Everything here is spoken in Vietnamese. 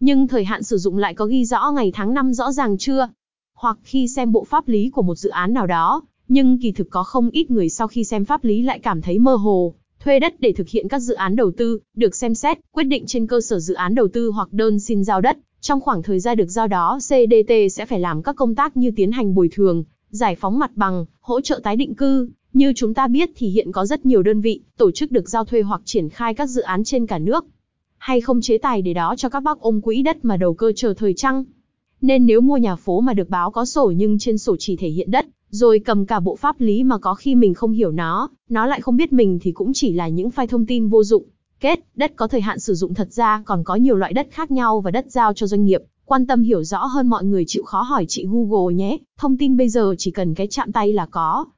nhưng thời hạn sử dụng lại có ghi rõ ngày tháng năm rõ ràng chưa? Hoặc khi xem bộ pháp lý của một dự án nào đó, nhưng kỳ thực có không ít người sau khi xem pháp lý lại cảm thấy mơ hồ, thuê đất để thực hiện các dự án đầu tư, được xem xét, quyết định trên cơ sở dự án đầu tư hoặc đơn xin giao đất. Trong khoảng thời gian được giao đó, CDT sẽ phải làm các công tác như tiến hành bồi thường, giải phóng mặt bằng, hỗ trợ tái định cư. Như chúng ta biết thì hiện có rất nhiều đơn vị, tổ chức được giao thuê hoặc triển khai các dự án trên cả nước. Hay không chế tài để đó cho các bác ôm quỹ đất mà đầu cơ chờ thời trăng. Nên nếu mua nhà phố mà được báo có sổ nhưng trên sổ chỉ thể hiện đất, rồi cầm cả bộ pháp lý mà có khi mình không hiểu nó, nó lại không biết mình thì cũng chỉ là những file thông tin vô dụng. Kết, đất có thời hạn sử dụng thật ra còn có nhiều loại đất khác nhau và đất giao cho doanh nghiệp. Quan tâm hiểu rõ hơn mọi người chịu khó hỏi chị Google nhé. Thông tin bây giờ chỉ cần cái chạm tay là có.